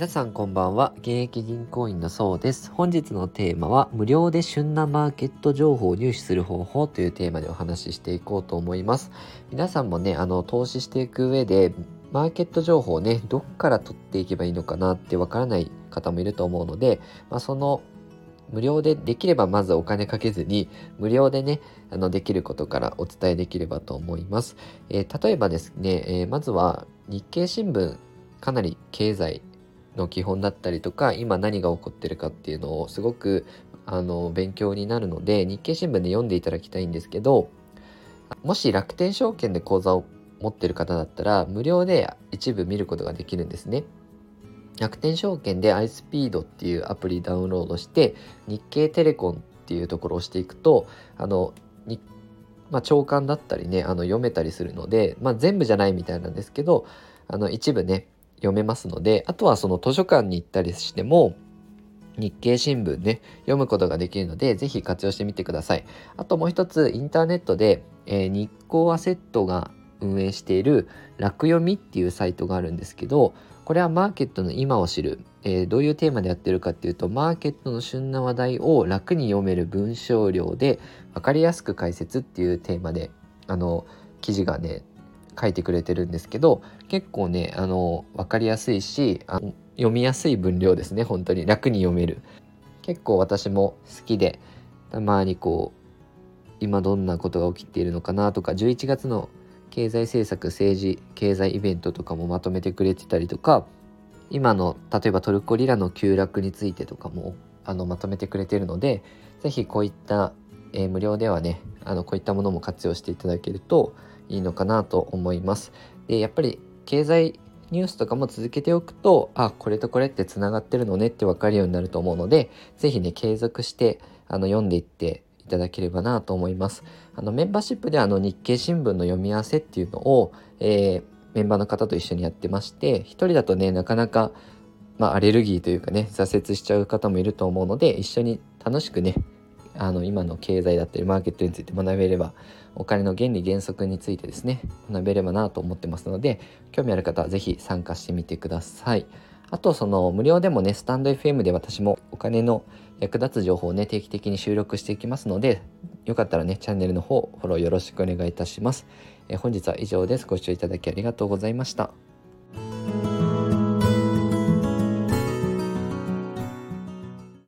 皆さんこんばんは。現役銀行員のそうです。本日のテーマは無料で旬なマーケット情報を入手する方法というテーマでお話ししていこうと思います。皆さんもねあの投資していく上でマーケット情報をねどっから取っていけばいいのかなってわからない方もいると思うので、まあ、その無料でできればまずお金かけずに無料でねあのできることからお伝えできればと思います、えー、例えばですね、えー、まずは日経新聞かなり経済の基本だったりとか今何が起こってるかっていうのをすごくあの勉強になるので日経新聞で読んでいただきたいんですけどもし楽天証券で口座を持ってる方だったら無料で一部見ることができるんですね。楽天証券で iSpeed っていうアプリダウンロードして日経テレコンっていうところを押していくとあのまあ、長官だったりねあの読めたりするので、まあ、全部じゃないみたいなんですけどあの一部ね読めますのであとはその図書館に行ったりしても日経新聞ね読むことができるのでぜひ活用してみてください。あともう一つインターネットで、えー、日光アセットが運営している楽読みっていうサイトがあるんですけどこれはマーケットの今を知る、えー、どういうテーマでやってるかっていうとマーケットの旬な話題を楽に読める文章量で分かりやすく解説っていうテーマであの記事がね書いてくれてるんですけど結構ねあの分かりやすいしあ読みやすい分量ですね本当に。楽に読める。結構私も好きでたまにこう今どんなことが起きているのかなとか11月の経済政策政治経済イベントとかもまとめてくれてたりとか今の例えばトルコリラの急落についてとかもあのまとめてくれてるので是非こういった、えー、無料ではねあのこういったものも活用していただけるといいのかなと思います。でやっぱり経済ニュースとかも続けておくとあこれとこれってつながってるのねって分かるようになると思うので是非ね継続してあの読んでいっていただければなと思います。あのメンバーシップであの日経新聞の読み合わせっていうのを、えー、メンバーの方と一緒にやってまして一人だとねなかなか、まあ、アレルギーというかね挫折しちゃう方もいると思うので一緒に楽しくねあの今の経済だったりマーケットについて学べればお金の原理原則についてですね学べればなと思ってますので興味ある方は是非参加してみてください。あとその無料でもねスタンド FM で私もお金の役立つ情報をね定期的に収録していきますのでよかったらねチャンネルの方フォローよろしくお願いいたします、え本日は以上です。ご視聴いただきありがとうございました。